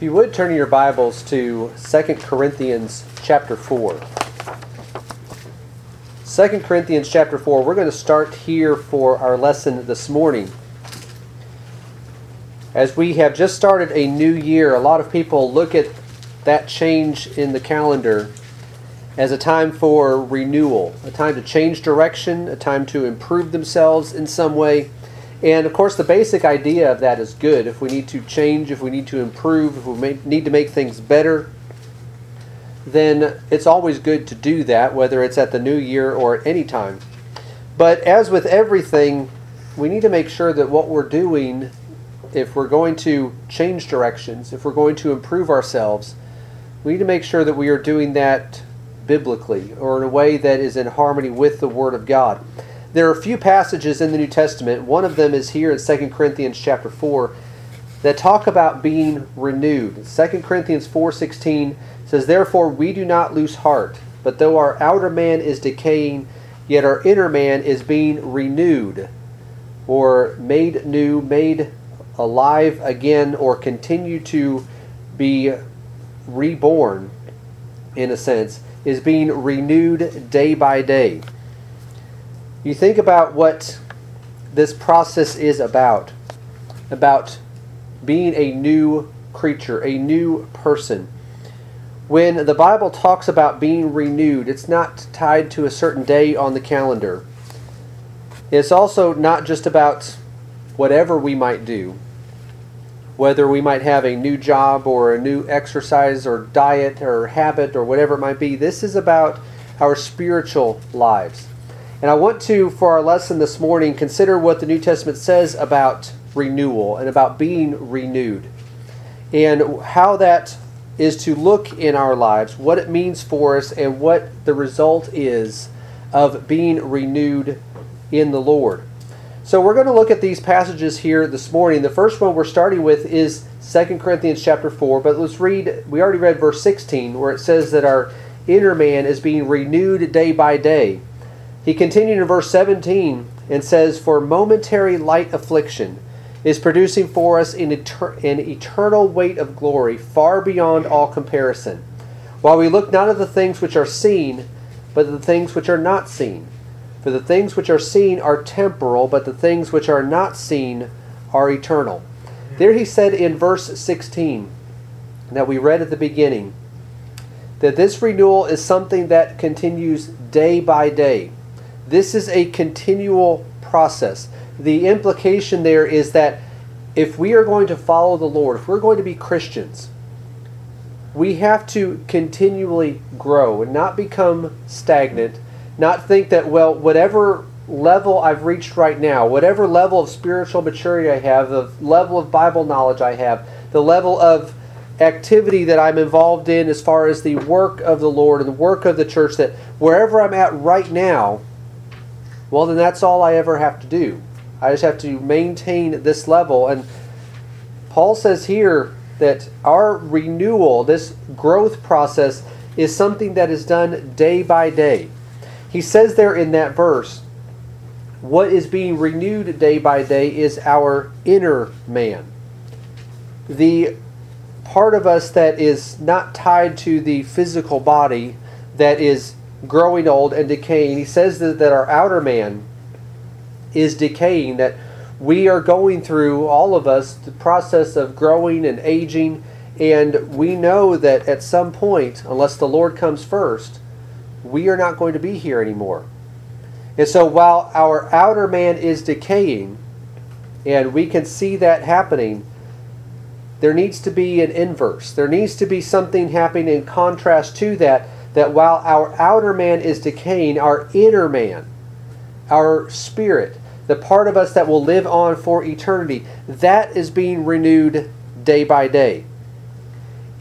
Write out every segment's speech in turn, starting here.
If you would turn your Bibles to 2 Corinthians chapter 4. 2 Corinthians chapter 4, we're going to start here for our lesson this morning. As we have just started a new year, a lot of people look at that change in the calendar as a time for renewal, a time to change direction, a time to improve themselves in some way. And of course, the basic idea of that is good. If we need to change, if we need to improve, if we need to make things better, then it's always good to do that, whether it's at the new year or at any time. But as with everything, we need to make sure that what we're doing, if we're going to change directions, if we're going to improve ourselves, we need to make sure that we are doing that biblically or in a way that is in harmony with the Word of God. There are a few passages in the New Testament. One of them is here in 2 Corinthians chapter 4 that talk about being renewed. 2 Corinthians 4:16 says, "Therefore we do not lose heart, but though our outer man is decaying, yet our inner man is being renewed or made new, made alive again or continue to be reborn in a sense is being renewed day by day." You think about what this process is about about being a new creature, a new person. When the Bible talks about being renewed, it's not tied to a certain day on the calendar. It's also not just about whatever we might do, whether we might have a new job or a new exercise or diet or habit or whatever it might be. This is about our spiritual lives. And I want to, for our lesson this morning, consider what the New Testament says about renewal and about being renewed and how that is to look in our lives, what it means for us, and what the result is of being renewed in the Lord. So we're going to look at these passages here this morning. The first one we're starting with is 2 Corinthians chapter 4, but let's read we already read verse 16 where it says that our inner man is being renewed day by day. He continued in verse 17 and says, For momentary light affliction is producing for us an, an eternal weight of glory far beyond all comparison, while we look not at the things which are seen, but at the things which are not seen. For the things which are seen are temporal, but the things which are not seen are eternal. There he said in verse 16 that we read at the beginning that this renewal is something that continues day by day. This is a continual process. The implication there is that if we are going to follow the Lord, if we're going to be Christians, we have to continually grow and not become stagnant, not think that, well, whatever level I've reached right now, whatever level of spiritual maturity I have, the level of Bible knowledge I have, the level of activity that I'm involved in as far as the work of the Lord and the work of the church, that wherever I'm at right now, well, then that's all I ever have to do. I just have to maintain this level. And Paul says here that our renewal, this growth process, is something that is done day by day. He says there in that verse, what is being renewed day by day is our inner man. The part of us that is not tied to the physical body, that is growing old and decaying. He says that, that our outer man is decaying, that we are going through, all of us, the process of growing and aging, and we know that at some point, unless the Lord comes first, we are not going to be here anymore. And so while our outer man is decaying, and we can see that happening, there needs to be an inverse. There needs to be something happening in contrast to that that while our outer man is decaying, our inner man, our spirit, the part of us that will live on for eternity, that is being renewed day by day.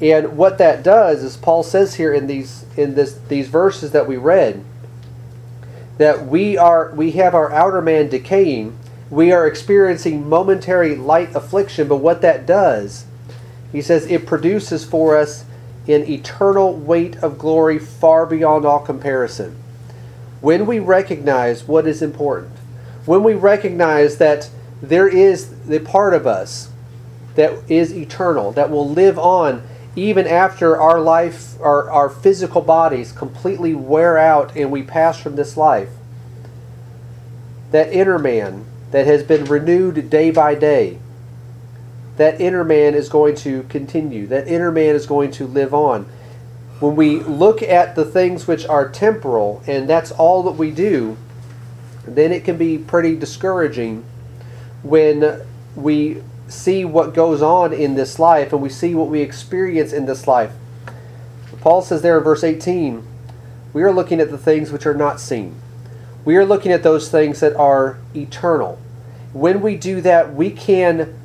And what that does, is Paul says here in these in this these verses that we read, that we are we have our outer man decaying, we are experiencing momentary light affliction, but what that does, he says it produces for us in eternal weight of glory far beyond all comparison. When we recognize what is important, when we recognize that there is the part of us that is eternal, that will live on even after our life, our, our physical bodies completely wear out and we pass from this life. That inner man that has been renewed day by day, that inner man is going to continue. That inner man is going to live on. When we look at the things which are temporal and that's all that we do, then it can be pretty discouraging when we see what goes on in this life and we see what we experience in this life. Paul says there in verse 18, we are looking at the things which are not seen. We are looking at those things that are eternal. When we do that, we can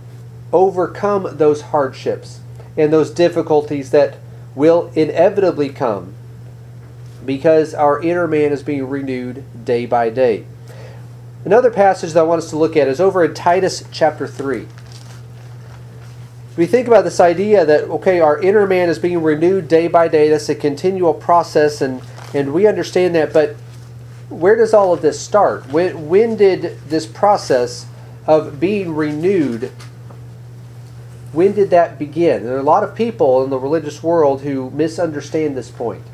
overcome those hardships and those difficulties that will inevitably come because our inner man is being renewed day by day. Another passage that I want us to look at is over in Titus chapter 3. We think about this idea that, okay, our inner man is being renewed day by day. That's a continual process, and, and we understand that. But where does all of this start? When, when did this process of being renewed, when did that begin? There are a lot of people in the religious world who misunderstand this point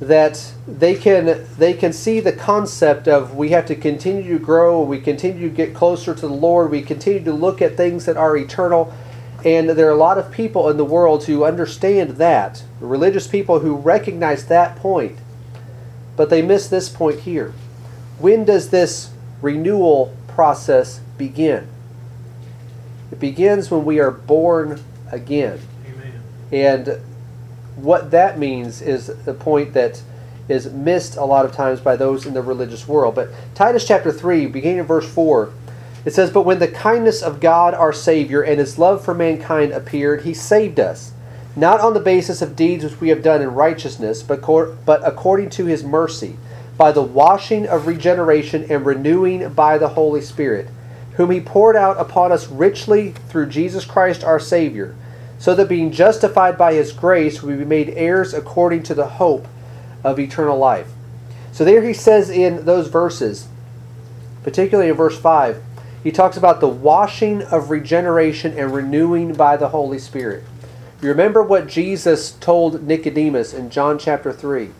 that they can they can see the concept of we have to continue to grow we continue to get closer to the lord we continue to look at things that are eternal and there are a lot of people in the world who understand that religious people who recognize that point but they miss this point here when does this renewal process begin it begins when we are born again Amen. and what that means is the point that is missed a lot of times by those in the religious world. But Titus chapter 3, beginning in verse 4, it says, But when the kindness of God our Savior and his love for mankind appeared, he saved us, not on the basis of deeds which we have done in righteousness, but, but according to his mercy, by the washing of regeneration and renewing by the Holy Spirit, whom he poured out upon us richly through Jesus Christ our Savior so that being justified by his grace we be made heirs according to the hope of eternal life. So there he says in those verses, particularly in verse 5, he talks about the washing of regeneration and renewing by the Holy Spirit. You remember what Jesus told Nicodemus in John chapter 3,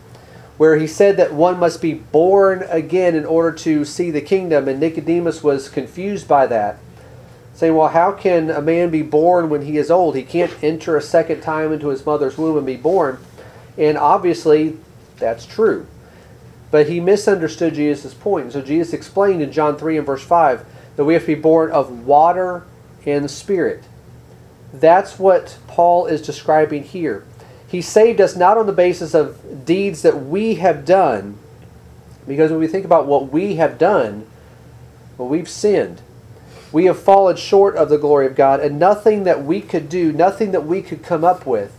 where he said that one must be born again in order to see the kingdom, and Nicodemus was confused by that saying, Well, how can a man be born when he is old? He can't enter a second time into his mother's womb and be born. And obviously, that's true. But he misunderstood Jesus' point. So Jesus explained in John 3 and verse 5 that we have to be born of water and the Spirit. That's what Paul is describing here. He saved us not on the basis of deeds that we have done, because when we think about what we have done, well, we've sinned. We have fallen short of the glory of God, and nothing that we could do, nothing that we could come up with,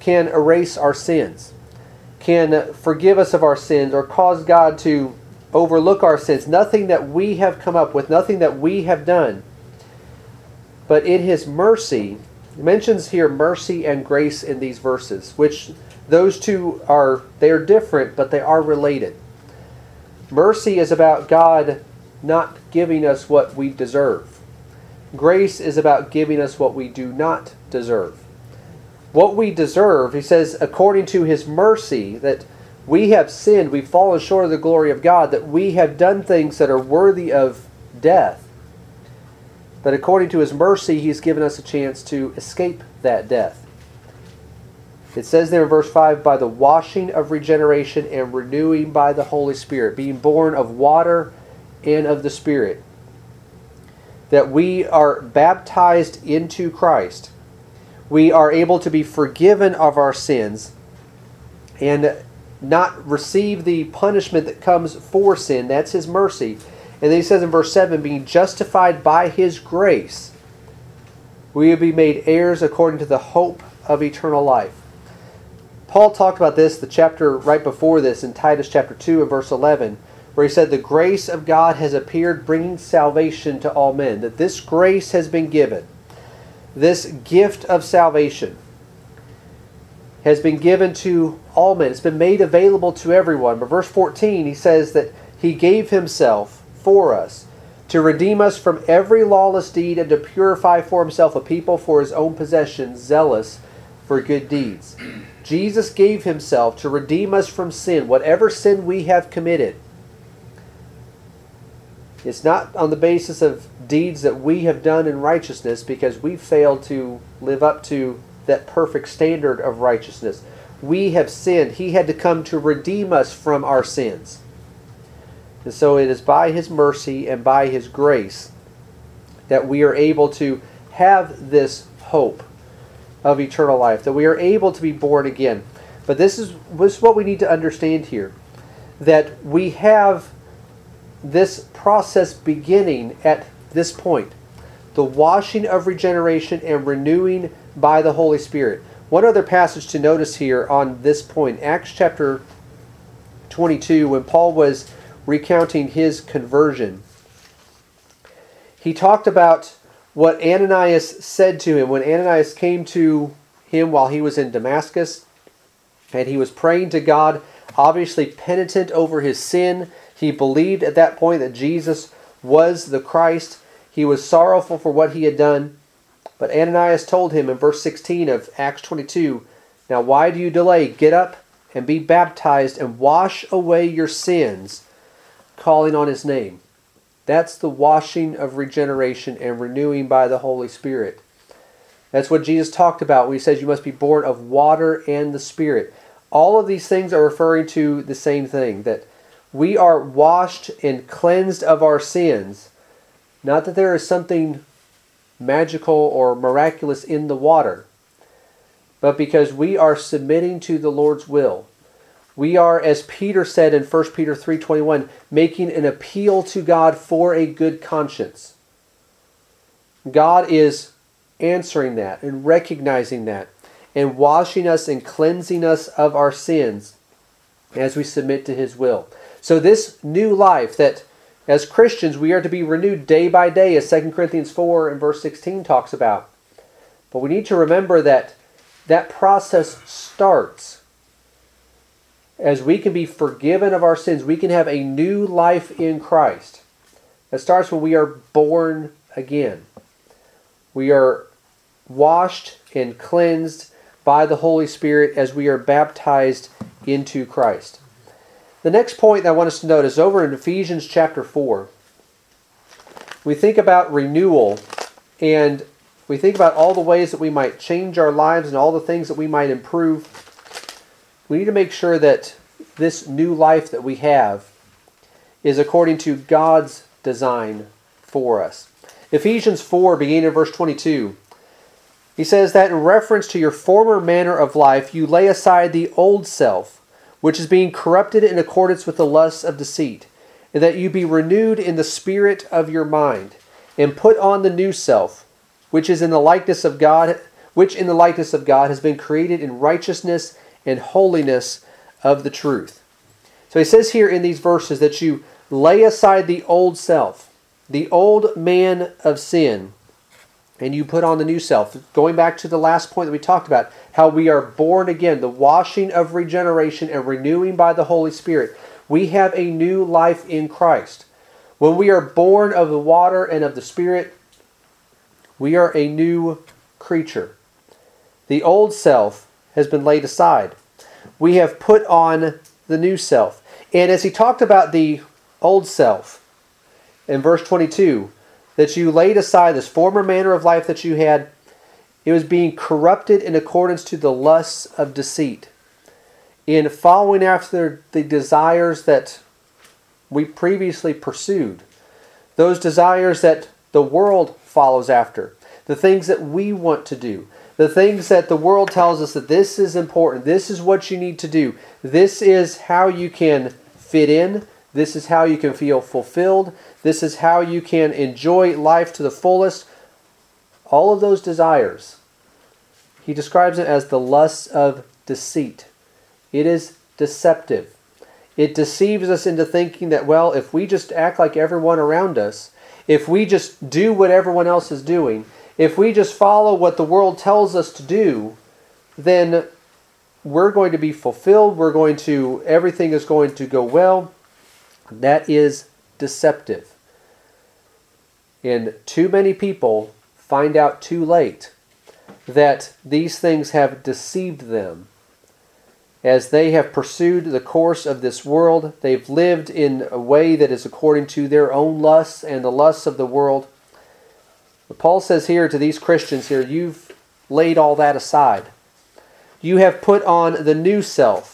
can erase our sins, can forgive us of our sins, or cause God to overlook our sins. Nothing that we have come up with, nothing that we have done. But in His mercy, mentions here mercy and grace in these verses, which those two are they are different, but they are related. Mercy is about God not giving us what we deserve. Grace is about giving us what we do not deserve. What we deserve, he says, according to his mercy, that we have sinned, we've fallen short of the glory of God, that we have done things that are worthy of death. But according to his mercy, he's given us a chance to escape that death. It says there in verse 5 by the washing of regeneration and renewing by the Holy Spirit, being born of water and of the Spirit. That we are baptized into Christ. We are able to be forgiven of our sins and not receive the punishment that comes for sin. That's His mercy. And then he says in verse 7 being justified by His grace, we will be made heirs according to the hope of eternal life. Paul talked about this, the chapter right before this, in Titus chapter 2 and verse 11 where he said, The grace of God has appeared, bringing salvation to all men. That this grace has been given. This gift of salvation has been given to all men. It's been made available to everyone. But verse 14, he says that he gave himself for us to redeem us from every lawless deed and to purify for himself a people for his own possession, zealous for good deeds. Jesus gave himself to redeem us from sin, whatever sin we have committed. It's not on the basis of deeds that we have done in righteousness because we failed to live up to that perfect standard of righteousness. We have sinned. He had to come to redeem us from our sins. And so it is by His mercy and by His grace that we are able to have this hope of eternal life, that we are able to be born again. But this is, this is what we need to understand here that we have this process beginning at this point the washing of regeneration and renewing by the Holy Spirit. One other passage to notice here on this point Acts chapter 22, when Paul was recounting his conversion, he talked about what Ananias said to him when Ananias came to him while he was in Damascus and he was praying to God, obviously penitent over his sin. He believed at that point that Jesus was the Christ. He was sorrowful for what he had done. But Ananias told him in verse 16 of Acts 22 Now why do you delay? Get up and be baptized and wash away your sins calling on his name. That's the washing of regeneration and renewing by the Holy Spirit. That's what Jesus talked about when he says you must be born of water and the Spirit. All of these things are referring to the same thing that we are washed and cleansed of our sins. Not that there is something magical or miraculous in the water, but because we are submitting to the Lord's will. We are, as Peter said in 1 Peter 3.21, making an appeal to God for a good conscience. God is answering that and recognizing that and washing us and cleansing us of our sins as we submit to His will. So, this new life that as Christians we are to be renewed day by day, as 2 Corinthians 4 and verse 16 talks about. But we need to remember that that process starts as we can be forgiven of our sins, we can have a new life in Christ. It starts when we are born again. We are washed and cleansed by the Holy Spirit as we are baptized into Christ. The next point that I want us to notice over in Ephesians chapter 4. We think about renewal and we think about all the ways that we might change our lives and all the things that we might improve we need to make sure that this new life that we have is according to God's design for us. Ephesians 4, beginning in verse 22, he says that in reference to your former manner of life, you lay aside the old self, which is being corrupted in accordance with the lusts of deceit, and that you be renewed in the spirit of your mind, and put on the new self, which is in the likeness of God, which in the likeness of God has been created in righteousness and holiness of the truth. So he says here in these verses that you lay aside the old self, the old man of sin, and you put on the new self. Going back to the last point that we talked about, how we are born again, the washing of regeneration and renewing by the Holy Spirit. We have a new life in Christ. When we are born of the water and of the Spirit, we are a new creature. The old self has been laid aside. We have put on the new self. And as he talked about the old self in verse 22, that you laid aside this former manner of life that you had, it was being corrupted in accordance to the lusts of deceit, in following after the desires that we previously pursued, those desires that the world follows after, the things that we want to do, the things that the world tells us that this is important, this is what you need to do, this is how you can fit in, this is how you can feel fulfilled, this is how you can enjoy life to the fullest. All of those desires, he describes it as the lusts of deceit. It is deceptive. It deceives us into thinking that, well, if we just act like everyone around us, if we just do what everyone else is doing, if we just follow what the world tells us to do, then we're going to be fulfilled. We're going to, everything is going to go well. That is deceptive. And too many people find out too late that these things have deceived them. As they have pursued the course of this world, they've lived in a way that is according to their own lusts and the lusts of the world. But Paul says here to these Christians here, you've laid all that aside. You have put on the new self.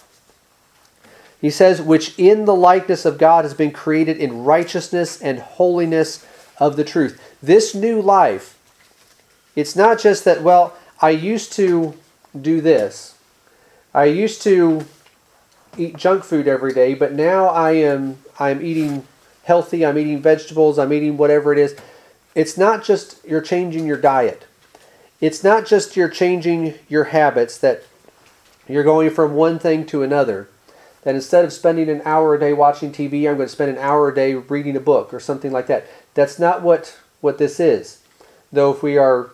He says, which in the likeness of God has been created in righteousness and holiness of the truth. This new life, it's not just that, well, I used to do this. I used to eat junk food every day, but now I am I'm eating healthy, I'm eating vegetables, I'm eating whatever it is. It's not just you're changing your diet. It's not just you're changing your habits that you're going from one thing to another. That instead of spending an hour a day watching TV, I'm going to spend an hour a day reading a book or something like that. That's not what, what this is. Though if we are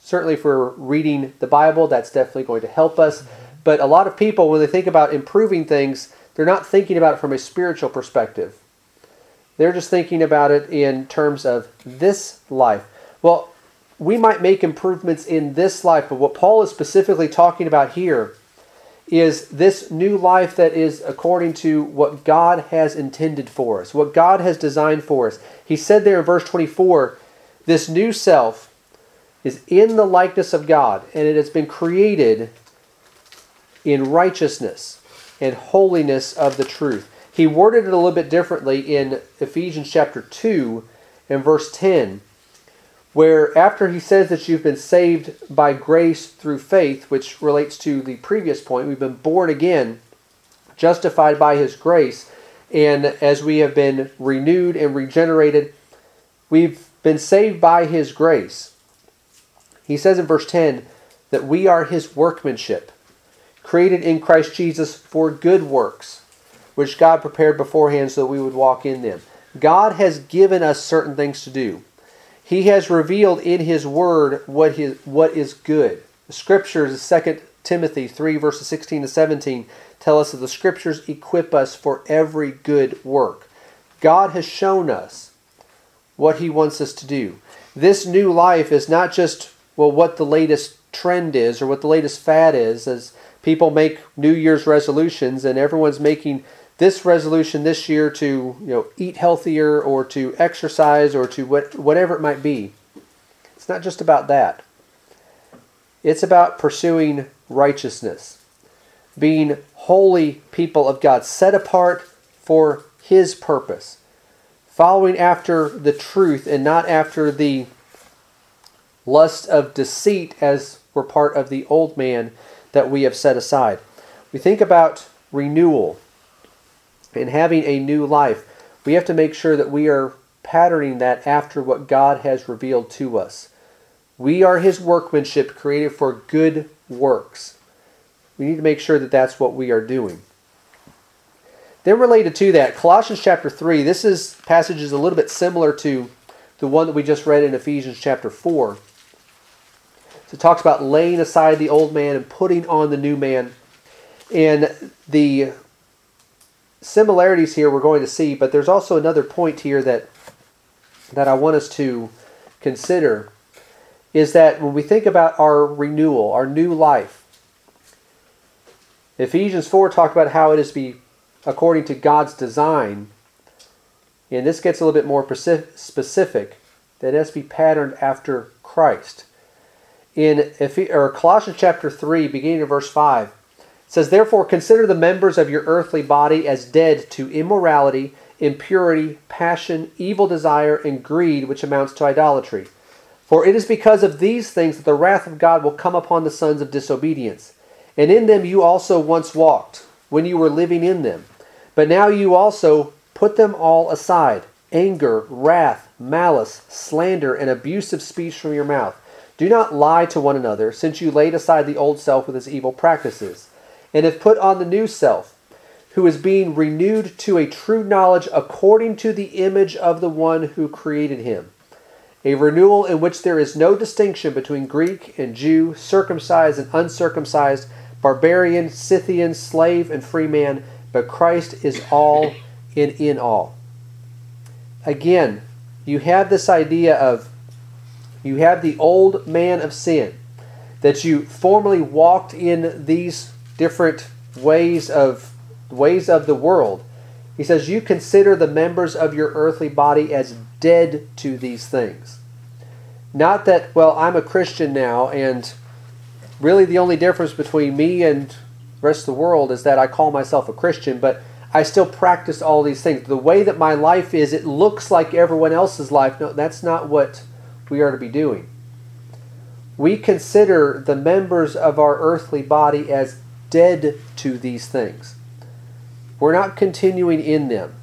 certainly for reading the Bible, that's definitely going to help us. But a lot of people, when they think about improving things, they're not thinking about it from a spiritual perspective. They're just thinking about it in terms of this life. Well, we might make improvements in this life, but what Paul is specifically talking about here is this new life that is according to what God has intended for us, what God has designed for us. He said there in verse 24, this new self is in the likeness of God, and it has been created in righteousness and holiness of the truth. He worded it a little bit differently in Ephesians chapter 2 and verse 10 where after he says that you've been saved by grace through faith, which relates to the previous point, we've been born again, justified by his grace, and as we have been renewed and regenerated, we've been saved by his grace. He says in verse 10 that we are his workmanship, created in Christ Jesus for good works, which God prepared beforehand so that we would walk in them. God has given us certain things to do. He has revealed in His Word what, his, what is good. The Scriptures, 2 Timothy 3, verses 16 to 17, tell us that the Scriptures equip us for every good work. God has shown us what He wants us to do. This new life is not just, well, what the latest trend is or what the latest fad is, as people make New Year's resolutions and everyone's making this resolution this year to you know eat healthier or to exercise or to what, whatever it might be. It's not just about that. It's about pursuing righteousness, being holy people of God, set apart for His purpose, following after the truth and not after the lust of deceit as we're part of the old man that we have set aside. We think about renewal and having a new life, we have to make sure that we are patterning that after what God has revealed to us. We are His workmanship created for good works. We need to make sure that that's what we are doing. Then, related to that, Colossians chapter 3, this is passage is a little bit similar to the one that we just read in Ephesians chapter 4. So it talks about laying aside the old man and putting on the new man. And the similarities here we're going to see, but there's also another point here that that I want us to consider is that when we think about our renewal, our new life, Ephesians 4 talk about how it is to be according to God's design. And this gets a little bit more specific that it has to be patterned after Christ. In or Colossians chapter 3, beginning of verse 5, says, Therefore, consider the members of your earthly body as dead to immorality, impurity, passion, evil desire, and greed, which amounts to idolatry. For it is because of these things that the wrath of God will come upon the sons of disobedience. And in them you also once walked, when you were living in them. But now you also put them all aside anger, wrath, malice, slander, and abusive speech from your mouth. Do not lie to one another, since you laid aside the old self with its evil practices and have put on the new self, who is being renewed to a true knowledge according to the image of the one who created him. A renewal in which there is no distinction between Greek and Jew, circumcised and uncircumcised, barbarian, Scythian, slave, and free man, but Christ is all in in all. Again, you have this idea of you have the old man of sin that you formerly walked in these different ways of ways of the world. He says you consider the members of your earthly body as dead to these things. Not that well I'm a Christian now and really the only difference between me and the rest of the world is that I call myself a Christian, but I still practice all these things. The way that my life is, it looks like everyone else's life. No, that's not what we are to be doing. We consider the members of our earthly body as dead to these things. We're not continuing in them.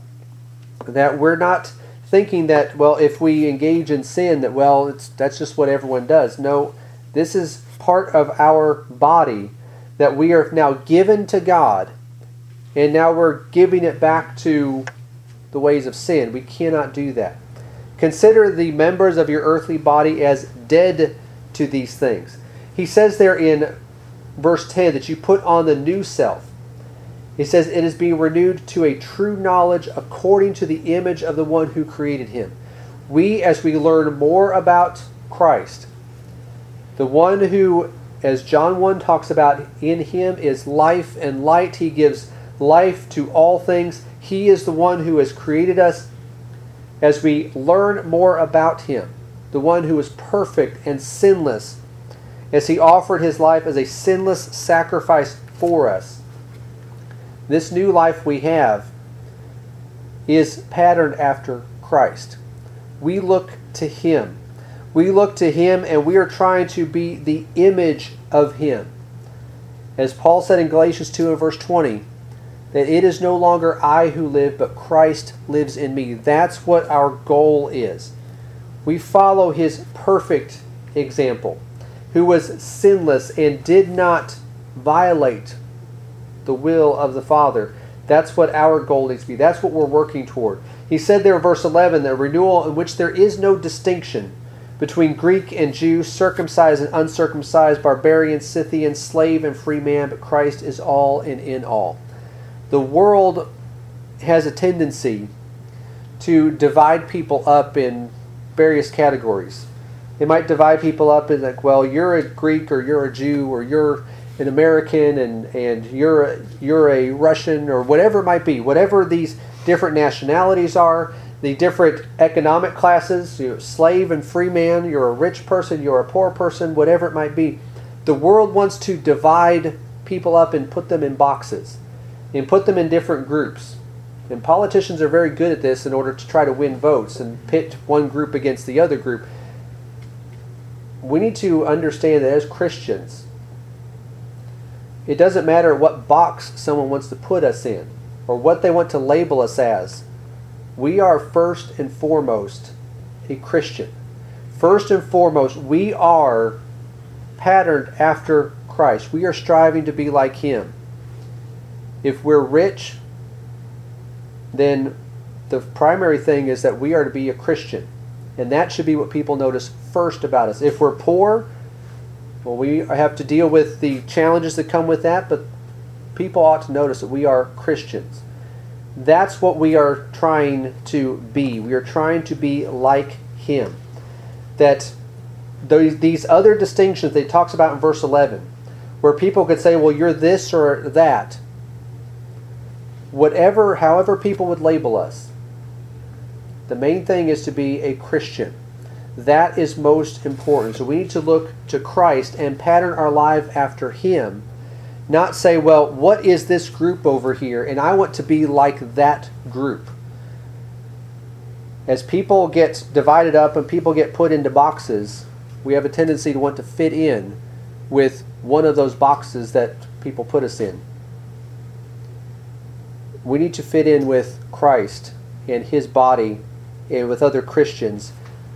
That we're not thinking that, well, if we engage in sin, that, well, it's, that's just what everyone does. No, this is part of our body that we are now given to God, and now we're giving it back to the ways of sin. We cannot do that. Consider the members of your earthly body as dead to these things. He says there in verse 10 that you put on the new self. He says it is being renewed to a true knowledge according to the image of the one who created him. We, as we learn more about Christ, the one who, as John 1 talks about, in him is life and light, he gives life to all things. He is the one who has created us as we learn more about him, the one who is perfect and sinless, as he offered his life as a sinless sacrifice for us. This new life we have is patterned after Christ. We look to him. We look to him and we are trying to be the image of him. As Paul said in Galatians 2 and verse 20, that it is no longer I who live, but Christ lives in me. That's what our goal is. We follow his perfect example, who was sinless and did not violate the will of the Father. That's what our goal needs to be. That's what we're working toward. He said there in verse 11 that renewal in which there is no distinction between Greek and Jew, circumcised and uncircumcised, barbarian, Scythian, slave and free man, but Christ is all and in all the world has a tendency to divide people up in various categories. It might divide people up in like, well, you're a Greek or you're a Jew or you're an American and, and you're a, you're a Russian or whatever it might be. Whatever these different nationalities are, the different economic classes, you're slave and free man, you're a rich person, you're a poor person, whatever it might be. The world wants to divide people up and put them in boxes and put them in different groups. And politicians are very good at this in order to try to win votes and pit one group against the other group. We need to understand that as Christians, it doesn't matter what box someone wants to put us in or what they want to label us as. We are first and foremost a Christian. First and foremost, we are patterned after Christ. We are striving to be like Him if we're rich, then the primary thing is that we are to be a Christian. And that should be what people notice first about us. If we're poor, well, we have to deal with the challenges that come with that, but people ought to notice that we are Christians. That's what we are trying to be. We are trying to be like Him. That these other distinctions that He talks about in verse 11, where people could say, well, you're this or that, whatever, however people would label us, the main thing is to be a Christian. That is most important. So we need to look to Christ and pattern our life after Him. Not say, well, what is this group over here? And I want to be like that group. As people get divided up and people get put into boxes, we have a tendency to want to fit in with one of those boxes that people put us in we need to fit in with Christ and his body and with other Christians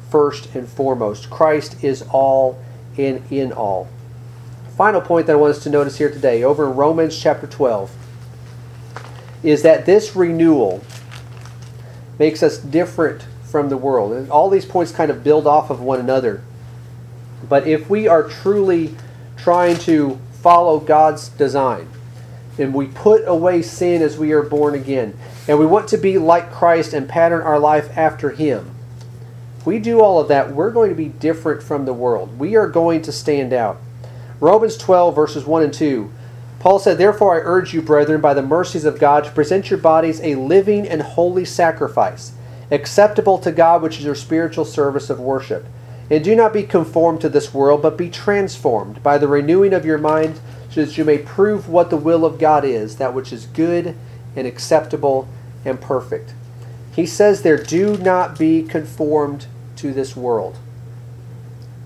first and foremost. Christ is all and in all. Final point that I want us to notice here today, over in Romans chapter 12, is that this renewal makes us different from the world. And all these points kind of build off of one another. But if we are truly trying to follow God's design, and we put away sin as we are born again. And we want to be like Christ and pattern our life after Him. If we do all of that, we're going to be different from the world. We are going to stand out. Romans 12, verses 1 and 2. Paul said, Therefore I urge you, brethren, by the mercies of God, to present your bodies a living and holy sacrifice, acceptable to God, which is your spiritual service of worship. And do not be conformed to this world, but be transformed by the renewing of your mind, so that you may prove what the will of God is, that which is good and acceptable and perfect. He says there, do not be conformed to this world.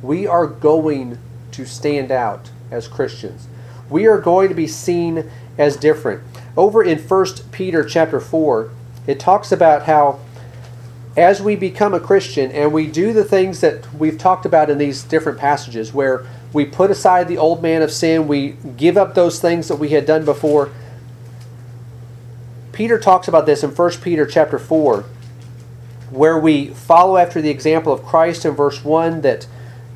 We are going to stand out as Christians. We are going to be seen as different. Over in 1 Peter chapter 4, it talks about how as we become a Christian and we do the things that we've talked about in these different passages where we put aside the old man of sin, we give up those things that we had done before. Peter talks about this in 1 Peter chapter 4 where we follow after the example of Christ in verse 1 that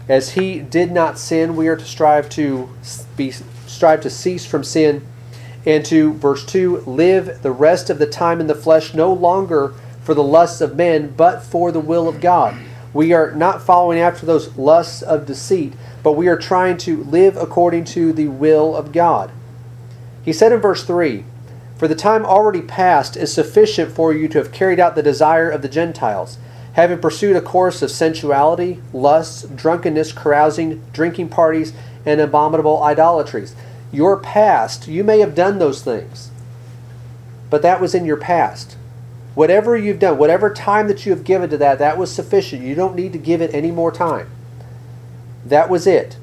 as he did not sin, we are to strive to be strive to cease from sin and to verse 2 live the rest of the time in the flesh no longer for the lusts of men, but for the will of God. We are not following after those lusts of deceit, but we are trying to live according to the will of God. He said in verse 3 For the time already past is sufficient for you to have carried out the desire of the Gentiles, having pursued a course of sensuality, lusts, drunkenness, carousing, drinking parties, and abominable idolatries. Your past, you may have done those things, but that was in your past. Whatever you've done, whatever time that you have given to that, that was sufficient. You don't need to give it any more time. That was it.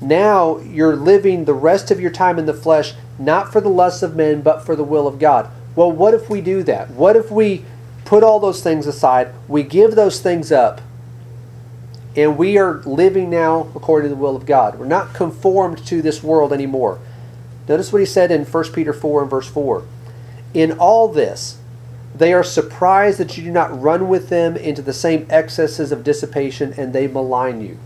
Now you're living the rest of your time in the flesh, not for the lusts of men, but for the will of God. Well, what if we do that? What if we put all those things aside, we give those things up, and we are living now according to the will of God? We're not conformed to this world anymore. Notice what he said in 1 Peter 4 and verse 4. In all this, they are surprised that you do not run with them into the same excesses of dissipation and they malign you.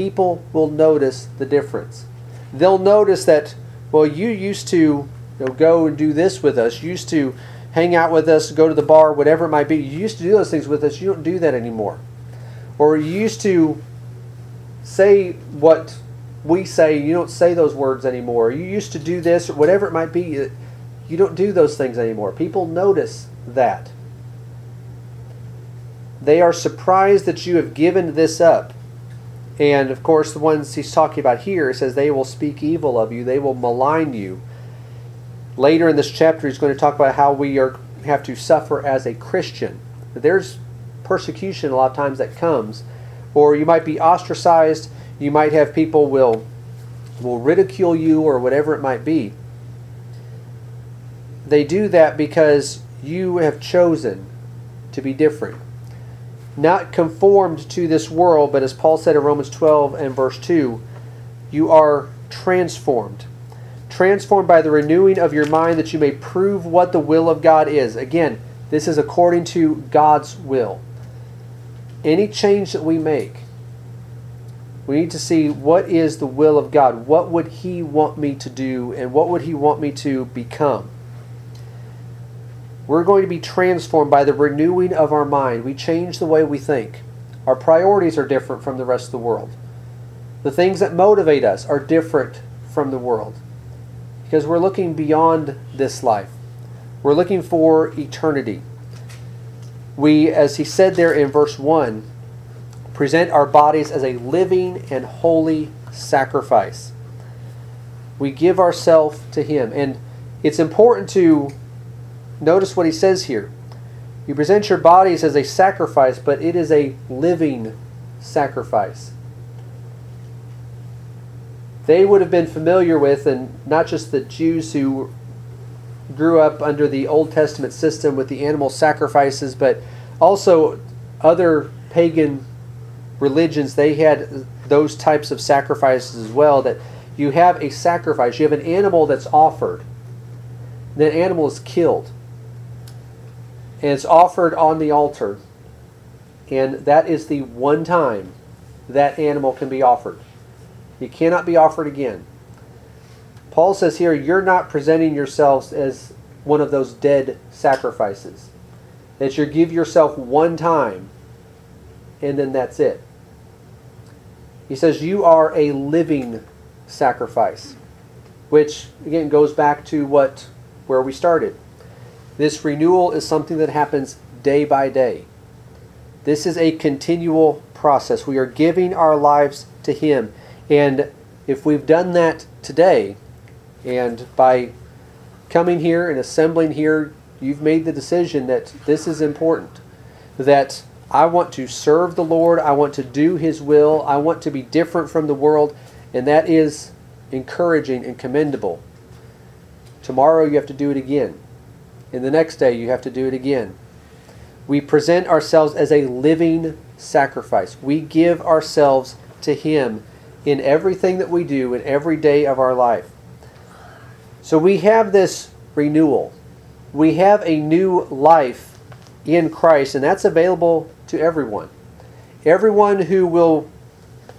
People will notice the difference. They'll notice that, well, you used to you know, go and do this with us, you used to hang out with us, go to the bar, whatever it might be. You used to do those things with us, you don't do that anymore. Or you used to say what we say, you don't say those words anymore. You used to do this, or whatever it might be, you don't do those things anymore. People notice that. They are surprised that you have given this up. And of course, the ones he's talking about here says they will speak evil of you, they will malign you. Later in this chapter, he's going to talk about how we are have to suffer as a Christian. There's persecution a lot of times that comes, or you might be ostracized. You might have people will will ridicule you or whatever it might be. They do that because you have chosen to be different. Not conformed to this world, but as Paul said in Romans 12 and verse 2, you are transformed. Transformed by the renewing of your mind that you may prove what the will of God is. Again, this is according to God's will. Any change that we make, we need to see what is the will of God. What would He want me to do, and what would He want me to become? We're going to be transformed by the renewing of our mind. We change the way we think. Our priorities are different from the rest of the world. The things that motivate us are different from the world because we're looking beyond this life. We're looking for eternity. We, as he said there in verse 1, present our bodies as a living and holy sacrifice. We give ourselves to him. And it's important to Notice what he says here. You present your bodies as a sacrifice, but it is a living sacrifice. They would have been familiar with, and not just the Jews who grew up under the Old Testament system with the animal sacrifices, but also other pagan religions, they had those types of sacrifices as well. That you have a sacrifice, you have an animal that's offered, that animal is killed and it's offered on the altar. And that is the one time that animal can be offered. It cannot be offered again. Paul says here, you're not presenting yourselves as one of those dead sacrifices. That you give yourself one time and then that's it. He says, You are a living sacrifice, which again goes back to what where we started. This renewal is something that happens day by day. This is a continual process. We are giving our lives to Him. And if we've done that today, and by coming here and assembling here, you've made the decision that this is important. That I want to serve the Lord, I want to do His will, I want to be different from the world, and that is encouraging and commendable. Tomorrow you have to do it again. And the next day you have to do it again. We present ourselves as a living sacrifice. We give ourselves to Him in everything that we do in every day of our life. So we have this renewal. We have a new life in Christ, and that's available to everyone. Everyone who will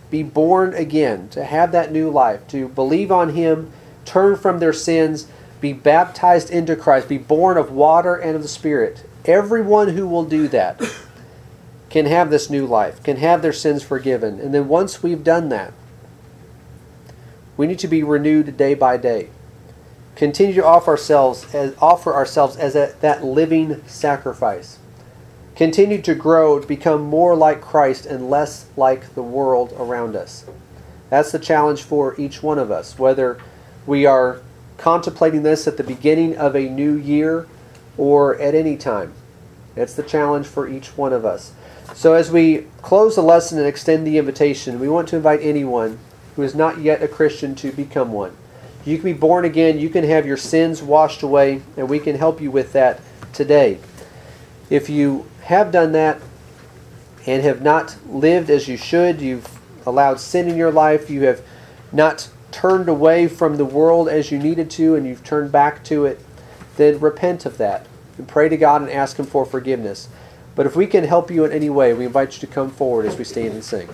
be born again, to have that new life, to believe on Him, turn from their sins, be baptized into Christ, be born of water and of the Spirit. Everyone who will do that can have this new life, can have their sins forgiven. And then once we've done that, we need to be renewed day by day. Continue to offer ourselves as, offer ourselves as a, that living sacrifice. Continue to grow to become more like Christ and less like the world around us. That's the challenge for each one of us, whether we are contemplating this at the beginning of a new year or at any time. It's the challenge for each one of us. So, as we close the lesson and extend the invitation, we want to invite anyone who is not yet a Christian to become one. You can be born again, you can have your sins washed away, and we can help you with that today. If you have done that and have not lived as you should, you've allowed sin in your life, you have not turned away from the world as you needed to, and you've turned back to it, then repent of that and pray to God and ask Him for forgiveness. But if we can help you in any way, we invite you to come forward as we stand and sing.